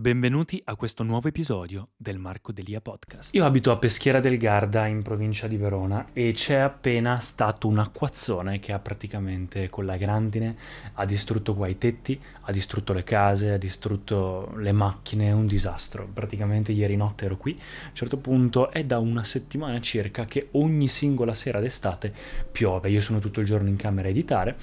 Benvenuti a questo nuovo episodio del Marco Delia Podcast. Io abito a Peschiera del Garda in provincia di Verona e c'è appena stato un acquazzone che ha praticamente con la grandine ha distrutto qua i tetti, ha distrutto le case, ha distrutto le macchine, un disastro. Praticamente ieri notte ero qui, a un certo punto è da una settimana circa che ogni singola sera d'estate piove. Io sono tutto il giorno in camera a editare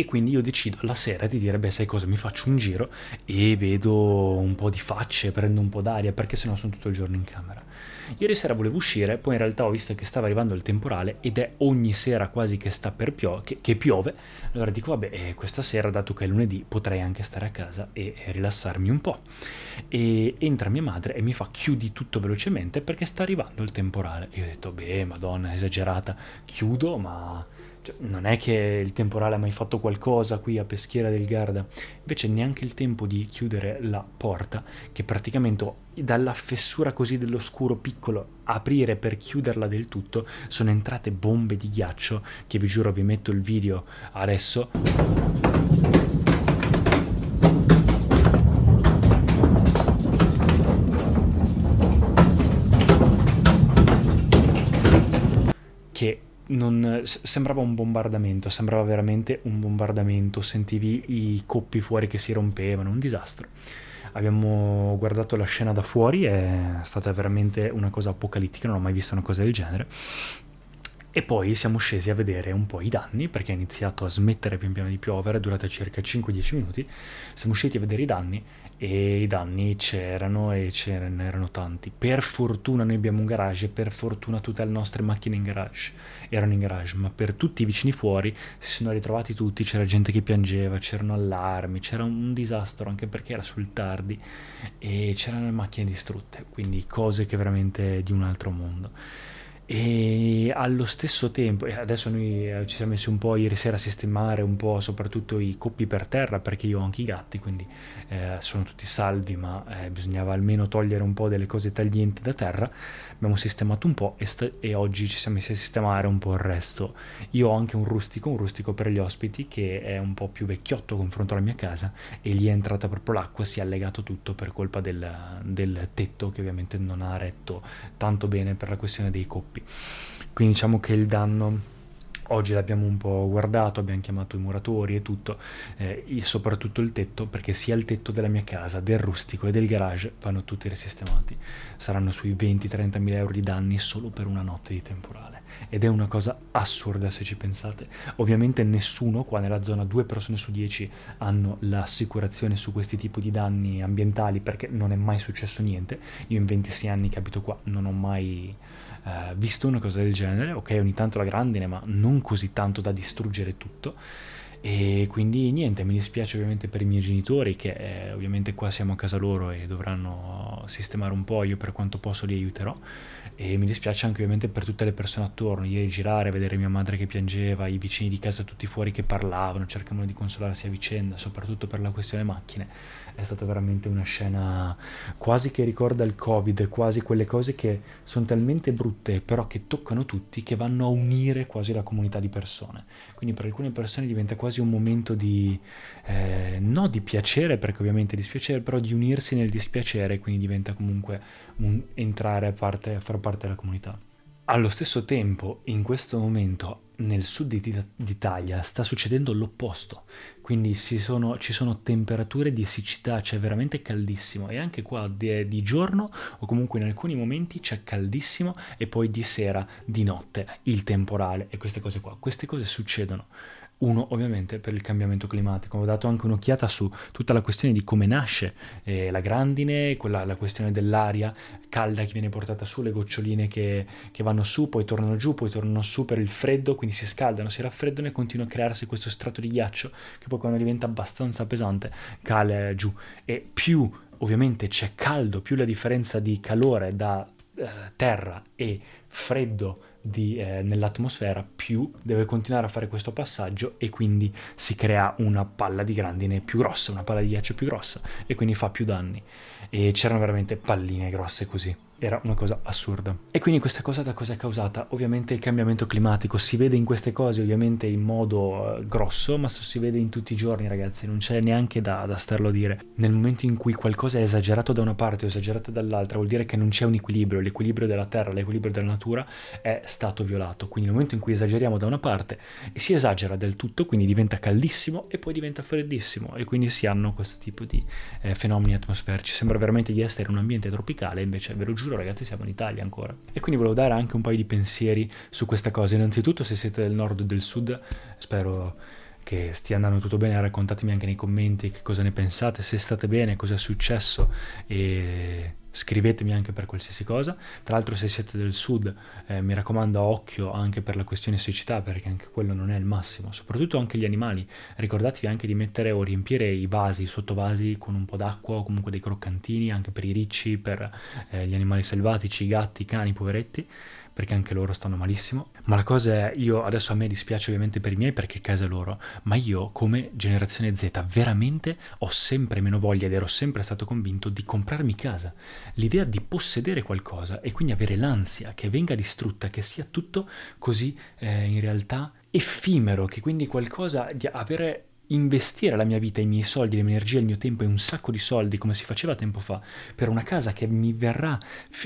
e quindi io decido la sera di dire, beh sai cosa, mi faccio un giro e vedo un po' di facce, prendo un po' d'aria, perché sennò sono tutto il giorno in camera. Ieri sera volevo uscire, poi in realtà ho visto che stava arrivando il temporale ed è ogni sera quasi che sta per piove, che, che piove. Allora dico, vabbè, eh, questa sera, dato che è lunedì, potrei anche stare a casa e, e rilassarmi un po'. E entra mia madre e mi fa chiudi tutto velocemente perché sta arrivando il temporale. Io ho detto, beh, madonna, esagerata, chiudo, ma cioè, non è che il temporale ha mai fatto qualcosa qui a Peschiera del Garda, invece neanche il tempo di chiudere la porta, che praticamente dalla fessura così dell'oscuro piccolo aprire per chiuderla del tutto, sono entrate bombe di ghiaccio, che vi giuro vi metto il video adesso. Non, sembrava un bombardamento, sembrava veramente un bombardamento, sentivi i coppi fuori che si rompevano, un disastro. Abbiamo guardato la scena da fuori, è stata veramente una cosa apocalittica, non ho mai visto una cosa del genere. E poi siamo scesi a vedere un po' i danni, perché è iniziato a smettere pian piano di piovere, è durata circa 5-10 minuti. Siamo usciti a vedere i danni e i danni c'erano e ce ne erano tanti. Per fortuna noi abbiamo un garage e per fortuna tutte le nostre macchine in garage erano in garage, ma per tutti i vicini fuori si sono ritrovati tutti, c'era gente che piangeva, c'erano allarmi, c'era un disastro anche perché era sul tardi e c'erano le macchine distrutte, quindi cose che veramente di un altro mondo e allo stesso tempo, adesso noi eh, ci siamo messi un po' ieri sera a sistemare un po' soprattutto i coppi per terra perché io ho anche i gatti, quindi eh, sono tutti saldi, ma eh, bisognava almeno togliere un po' delle cose taglienti da terra. Abbiamo sistemato un po' e, sta- e, oggi ci siamo messi a sistemare un po' il resto. Io ho anche un rustico, un rustico per gli ospiti che è un po' più vecchiotto confronto alla mia casa e gli è entrata proprio l'acqua, si è allegato tutto per colpa del, del tetto che ovviamente non ha retto tanto bene per la questione dei coppi. Quindi diciamo che il danno oggi l'abbiamo un po' guardato, abbiamo chiamato i muratori e tutto, eh, soprattutto il tetto, perché sia il tetto della mia casa, del rustico e del garage vanno tutti risistemati. Saranno sui 20-30 mila euro di danni solo per una notte di temporale. Ed è una cosa assurda se ci pensate. Ovviamente nessuno qua nella zona, due persone su dieci hanno l'assicurazione su questi tipi di danni ambientali perché non è mai successo niente. Io in 26 anni che abito qua non ho mai eh, visto una cosa del genere, ok ogni tanto la grandine ma non così tanto da distruggere tutto e quindi niente, mi dispiace ovviamente per i miei genitori che eh, ovviamente qua siamo a casa loro e dovranno sistemare un po', io per quanto posso li aiuterò. E mi dispiace anche ovviamente per tutte le persone attorno, ieri girare, vedere mia madre che piangeva, i vicini di casa tutti fuori che parlavano, cercavano di consolarsi a vicenda, soprattutto per la questione macchine, è stata veramente una scena quasi che ricorda il covid, quasi quelle cose che sono talmente brutte però che toccano tutti che vanno a unire quasi la comunità di persone, quindi per alcune persone diventa quasi un momento di, eh, no di piacere perché ovviamente dispiacere, però di unirsi nel dispiacere, quindi diventa comunque un entrare a, parte, a far parte della comunità. Allo stesso tempo, in questo momento, nel sud d'Italia sta succedendo l'opposto, quindi sono, ci sono temperature di siccità, c'è veramente caldissimo e anche qua di, di, giorno o comunque in alcuni momenti c'è caldissimo e poi di sera, di notte, il temporale e queste cose qua. Queste cose succedono uno, ovviamente, per il cambiamento climatico. Ho dato anche un'occhiata su tutta la questione di come nasce eh, la grandine, quella, la questione dell'aria calda che viene portata su, le goccioline che, che, vanno su, poi tornano giù, poi tornano su per il freddo, quindi si scaldano, si raffreddano e continua a crearsi questo strato di ghiaccio che poi quando diventa abbastanza pesante cade giù. E più ovviamente c'è caldo, più la differenza di calore da eh, terra e freddo di, eh, nell'atmosfera, più deve continuare a fare questo passaggio e quindi si crea una palla di grandine più grossa, una palla di ghiaccio più grossa e quindi fa più danni. E c'erano veramente palline grosse così. Era una cosa assurda. E quindi questa cosa da cosa è causata? Ovviamente il cambiamento climatico, si vede in queste cose ovviamente in modo uh, grosso, ma si vede in tutti i giorni ragazzi, non c'è neanche da, da starlo a dire. Nel momento in cui qualcosa è esagerato da una parte o esagerato dall'altra, vuol dire che non c'è un equilibrio, l'equilibrio della terra, l'equilibrio della natura è stato violato. Quindi nel momento in cui esageriamo da una parte si esagera del tutto, quindi diventa caldissimo e poi diventa freddissimo e quindi si hanno questo tipo di eh, fenomeni atmosferici. Sembra veramente di essere un ambiente tropicale, invece ve lo giuro giuro ragazzi siamo in Italia ancora. E quindi volevo dare anche un paio di pensieri su questa cosa. Innanzitutto se siete del nord o del sud, spero che stia andando tutto bene, raccontatemi anche nei commenti che cosa ne pensate, se state bene, cosa è successo e scrivetemi anche per qualsiasi cosa. Tra l'altro se siete del sud eh, mi raccomando occhio anche per la questione siccità perché anche quello non è il massimo, soprattutto anche gli animali. Ricordatevi anche di mettere o riempire i vasi, i sottovasi con un po' d'acqua o comunque dei croccantini anche per i ricci, per eh, gli animali selvatici, i gatti, i cani, i poveretti perché anche loro stanno malissimo. Ma la cosa è, io adesso a me dispiace ovviamente per i miei perché è casa loro, ma io come generazione Z veramente ho sempre meno voglia ed ero sempre stato convinto di comprarmi casa. L'idea di possedere qualcosa e quindi avere l'ansia che venga distrutta, che sia tutto così eh, in realtà effimero, che quindi qualcosa di avere investire la mia vita, i miei soldi, le mie energie, il mio tempo e un sacco di soldi come si faceva tempo fa per una casa che mi verrà,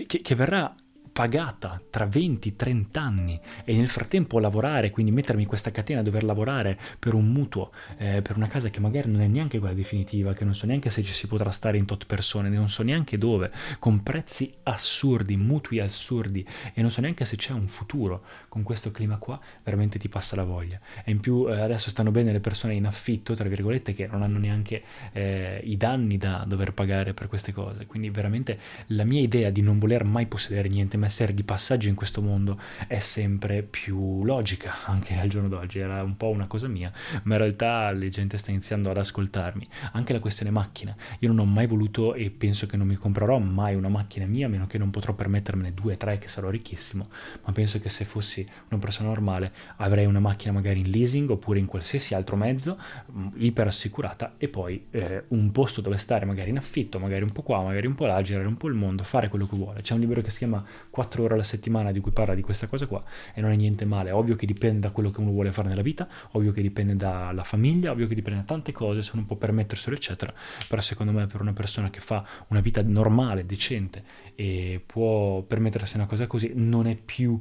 che, che verrà pagata tra 20-30 anni e nel frattempo lavorare, quindi mettermi in questa catena, dover lavorare per un mutuo, eh, per una casa che magari non è neanche quella definitiva, che non so neanche se ci si potrà stare in tot persone, non so neanche dove, con prezzi assurdi, mutui assurdi e non so neanche se c'è un futuro con questo clima qua, veramente ti passa la voglia. E in più eh, adesso stanno bene le persone in affitto, tra virgolette, che non hanno neanche eh, i danni da dover pagare per queste cose, quindi veramente la mia idea di non voler mai possedere niente, essere di passaggio in questo mondo è sempre più logica, anche al giorno d'oggi era un po' una cosa mia, ma in realtà la gente sta iniziando ad ascoltarmi. Anche la questione macchina, io non ho mai voluto e penso che non mi comprerò mai una macchina mia, a meno che non potrò permettermene due o tre che sarò ricchissimo, ma penso che se fossi una persona normale avrei una macchina magari in leasing oppure in qualsiasi altro mezzo, mm, iper assicurata e poi eh, un posto dove stare magari in affitto, magari un po' qua, magari un po' là, girare un po' il mondo, fare quello che vuole. C'è un libro che si chiama 4 ore alla settimana di cui parla di questa cosa qua e non è niente male. Ovvio che dipende da quello che uno vuole fare nella vita, ovvio che dipende dalla famiglia, ovvio che dipende da tante cose, se uno può permetterselo, eccetera. Però secondo me per una persona che fa una vita normale, decente e può permettersi una cosa così, non è più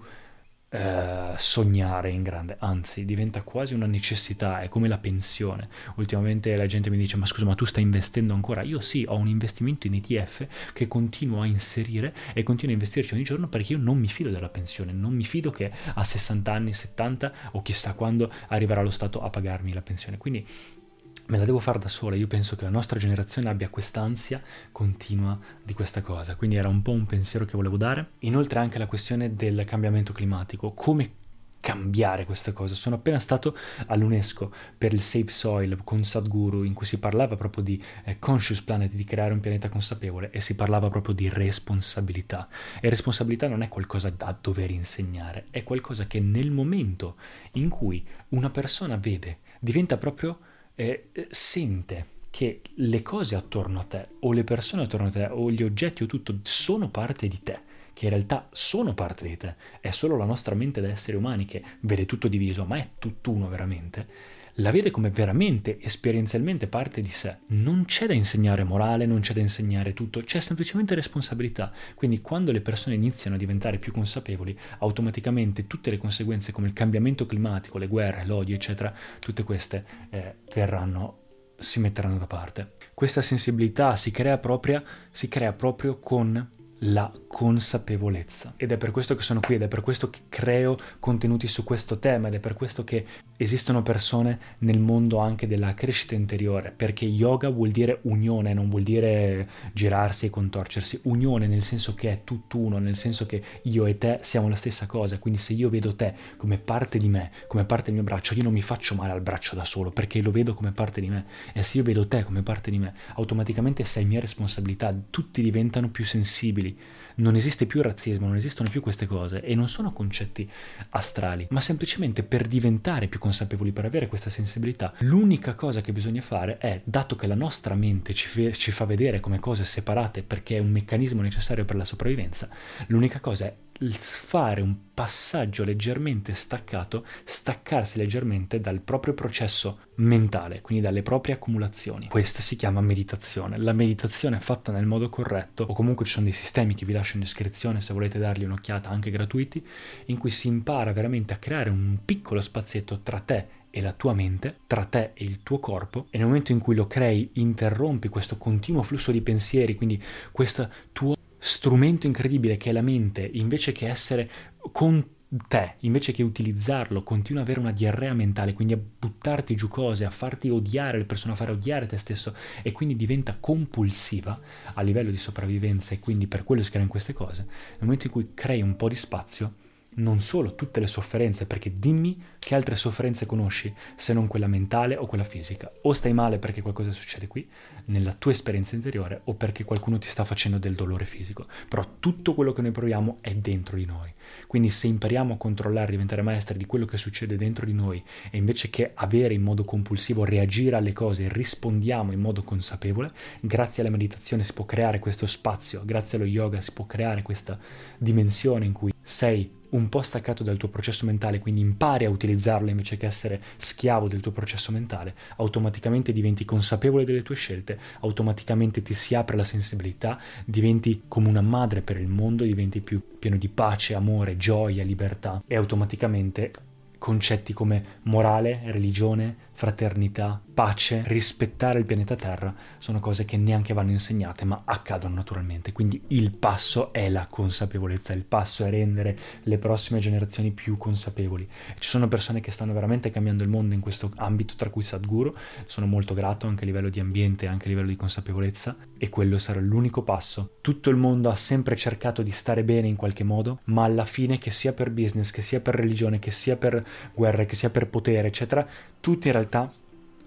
eh, sognare in grande, anzi diventa quasi una necessità, è come la pensione. Ultimamente la gente mi dice ma scusa ma tu stai investendo ancora? Io sì, ho un investimento in ETF che continuo a inserire e continuo a investirci ogni giorno perché io non mi fido della pensione, non mi fido che a 60 anni, 70 o chissà quando arriverà lo Stato a pagarmi la pensione. Quindi me la devo fare da sola. Io penso che la nostra generazione abbia quest'ansia continua di questa cosa. Quindi era un po' un pensiero che volevo dare. Inoltre anche la questione del cambiamento climatico. Come cambiare questa cosa. Sono appena stato all'UNESCO per il Safe Soil con Sadhguru in cui si parlava proprio di eh, conscious planet, di creare un pianeta consapevole e si parlava proprio di responsabilità. E responsabilità non è qualcosa da dover insegnare, è qualcosa che nel momento in cui una persona vede diventa proprio eh, sente che le cose attorno a te o le persone attorno a te o gli oggetti o tutto sono parte di te, che in realtà sono parte di te, è solo la nostra mente da esseri umani che vede tutto diviso, ma è tutt'uno veramente, la vede come veramente esperienzialmente parte di sé. Non c'è da insegnare morale, non c'è da insegnare tutto, c'è semplicemente responsabilità. Quindi quando le persone iniziano a diventare più consapevoli, automaticamente tutte le conseguenze come il cambiamento climatico, le guerre, l'odio, eccetera, tutte queste eh, verranno si metteranno da parte. Questa sensibilità si crea, propria, si crea proprio con la consapevolezza. Ed è per questo che sono qui, ed è per questo che creo contenuti su questo tema, ed è per questo che esistono persone nel mondo anche della crescita interiore, perché yoga vuol dire unione, non vuol dire girarsi e contorcersi, unione nel senso che è tutt'uno, nel senso che io e te siamo la stessa cosa, quindi se io vedo te come parte di me, come parte del mio braccio, io non mi faccio male al braccio da solo, perché lo vedo come parte di me, e se io vedo te come parte di me, automaticamente sei mia responsabilità, tutti diventano più sensibili, non esiste più il razzismo, non esistono più queste cose e non sono concetti astrali, ma semplicemente per diventare più consapevoli, per avere questa sensibilità, l'unica cosa che bisogna fare è, dato che la nostra mente ci, fe- ci fa vedere come cose separate perché è un meccanismo necessario per la sopravvivenza, l'unica cosa è fare un passaggio leggermente staccato, staccarsi leggermente dal proprio processo mentale, quindi dalle proprie accumulazioni. Questa si chiama meditazione. La meditazione fatta nel modo corretto, o comunque ci sono dei sistemi che vi lascio in descrizione se volete dargli un'occhiata anche gratuiti, in cui si impara veramente a creare un piccolo spazietto tra te e la tua mente, tra te e il tuo corpo, e nel momento in cui lo crei interrompi questo continuo flusso di pensieri, quindi questo tuo strumento incredibile che è la mente, invece che essere con te, invece che utilizzarlo, continua ad avere una diarrea mentale, quindi a buttarti giù cose, a farti odiare le persone, a fare odiare te stesso e quindi diventa compulsiva a livello di sopravvivenza e quindi per quello si creano queste cose, nel momento in cui crei un po' di spazio, non solo tutte le sofferenze, perché dimmi che altre sofferenze conosci se non quella mentale o quella fisica. O stai male perché qualcosa succede qui, nella tua esperienza interiore, o perché qualcuno ti sta facendo del dolore fisico. Però tutto quello che noi proviamo è dentro di noi. Quindi se impariamo a controllare, diventare maestri di quello che succede dentro di noi e invece che avere in modo compulsivo reagire alle cose, rispondiamo in modo consapevole, grazie alla meditazione si può creare questo spazio, grazie allo yoga si può creare questa dimensione in cui sei un po' staccato dal tuo processo mentale, quindi impari a utilizzarlo invece che essere schiavo del tuo processo mentale, automaticamente diventi consapevole delle tue scelte, automaticamente ti si apre la sensibilità, diventi come una madre per il mondo, diventi più pieno di pace, amore, gioia, libertà e automaticamente concetti come morale, religione, fraternità, pace, rispettare il pianeta Terra sono cose che neanche vanno insegnate ma accadono naturalmente. Quindi il passo è la consapevolezza, il passo è rendere le prossime generazioni più consapevoli. Ci sono persone che stanno veramente cambiando il mondo in questo ambito, tra cui Sadhguru, sono molto grato anche a livello di ambiente, anche a livello di consapevolezza e quello sarà l'unico passo. Tutto il mondo ha sempre cercato di stare bene in qualche modo, ma alla fine che sia per business, che sia per religione, che sia per guerre, che sia per potere, eccetera, tutti in realtà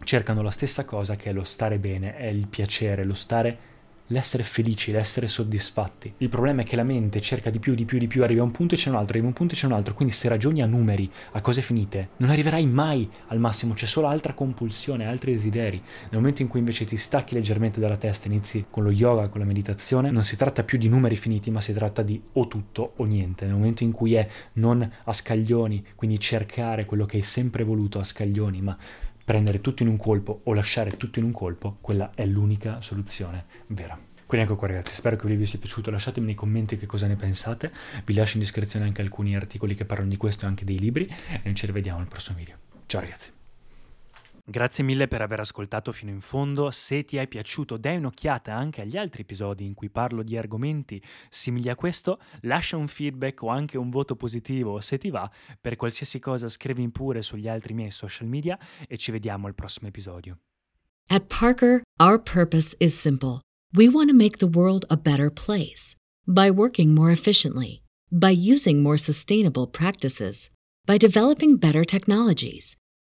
cercano la stessa cosa che è lo stare bene, è il piacere, lo stare l'essere felici, l'essere soddisfatti. Il problema è che la mente cerca di più, di più, di più, arriva a un punto e c'è un altro, arriva a un punto e c'è un altro, quindi se ragioni a numeri, a cose finite, non arriverai mai al massimo, c'è solo altra compulsione, altri desideri. Nel momento in cui invece ti stacchi leggermente dalla testa, inizi con lo yoga, con la meditazione, non si tratta più di numeri finiti, ma si tratta di o tutto o niente. Nel momento in cui è non a scaglioni, quindi cercare quello che hai sempre voluto a scaglioni, ma prendere tutto in un colpo o lasciare tutto in un colpo, quella è l'unica soluzione vera. Quindi ecco qua ragazzi, spero che il video vi sia piaciuto, lasciatemi nei commenti che cosa ne pensate, vi lascio in descrizione anche alcuni articoli che parlano di questo e anche dei libri e noi ci rivediamo al prossimo video. Ciao ragazzi! Grazie mille per aver ascoltato fino in fondo. Se ti è piaciuto, dai un'occhiata anche agli altri episodi in cui parlo di argomenti simili a questo. Lascia un feedback o anche un voto positivo se ti va. Per qualsiasi cosa scrivi pure sugli altri miei social media e ci vediamo al prossimo episodio. At Parker, our purpose is simple. We want to make the world a better place by working more efficiently, by using more sustainable practices, by developing better technologies.